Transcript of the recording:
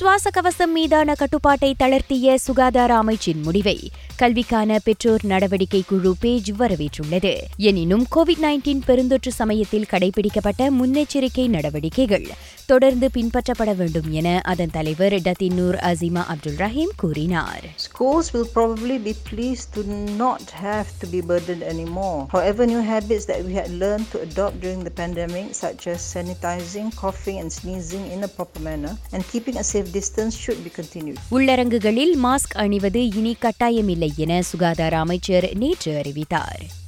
சுவாச கவசம் மீதான கட்டுப்பாட்டை தளர்த்திய சுகாதார அமைச்சின் முடிவை கல்விக்கான பெற்றோர் நடவடிக்கை குழு பேஜ் வரவேற்றுள்ளது எனினும் கோவிட் நைன்டீன் பெருந்தொற்று சமயத்தில் கடைபிடிக்கப்பட்ட முன்னெச்சரிக்கை நடவடிக்கைகள் தொடர்ந்து பின்பற்றப்பட வேண்டும் என அதன் தலைவர் டத்தினூர் அசிமா அப்துல் ரஹீம் கூறினார் Schools will probably be pleased to not have to be burdened anymore. However, new habits that we had learned to adopt during the pandemic, such as sanitizing, coughing, and sneezing in a proper manner, and keeping a safe distance, should be continued. உள்ளரங்குகளில் mask அணிவது இனி கட்டாயமில்லை என சுகாதார அமைச்சர் நேற்று அறிவித்தார்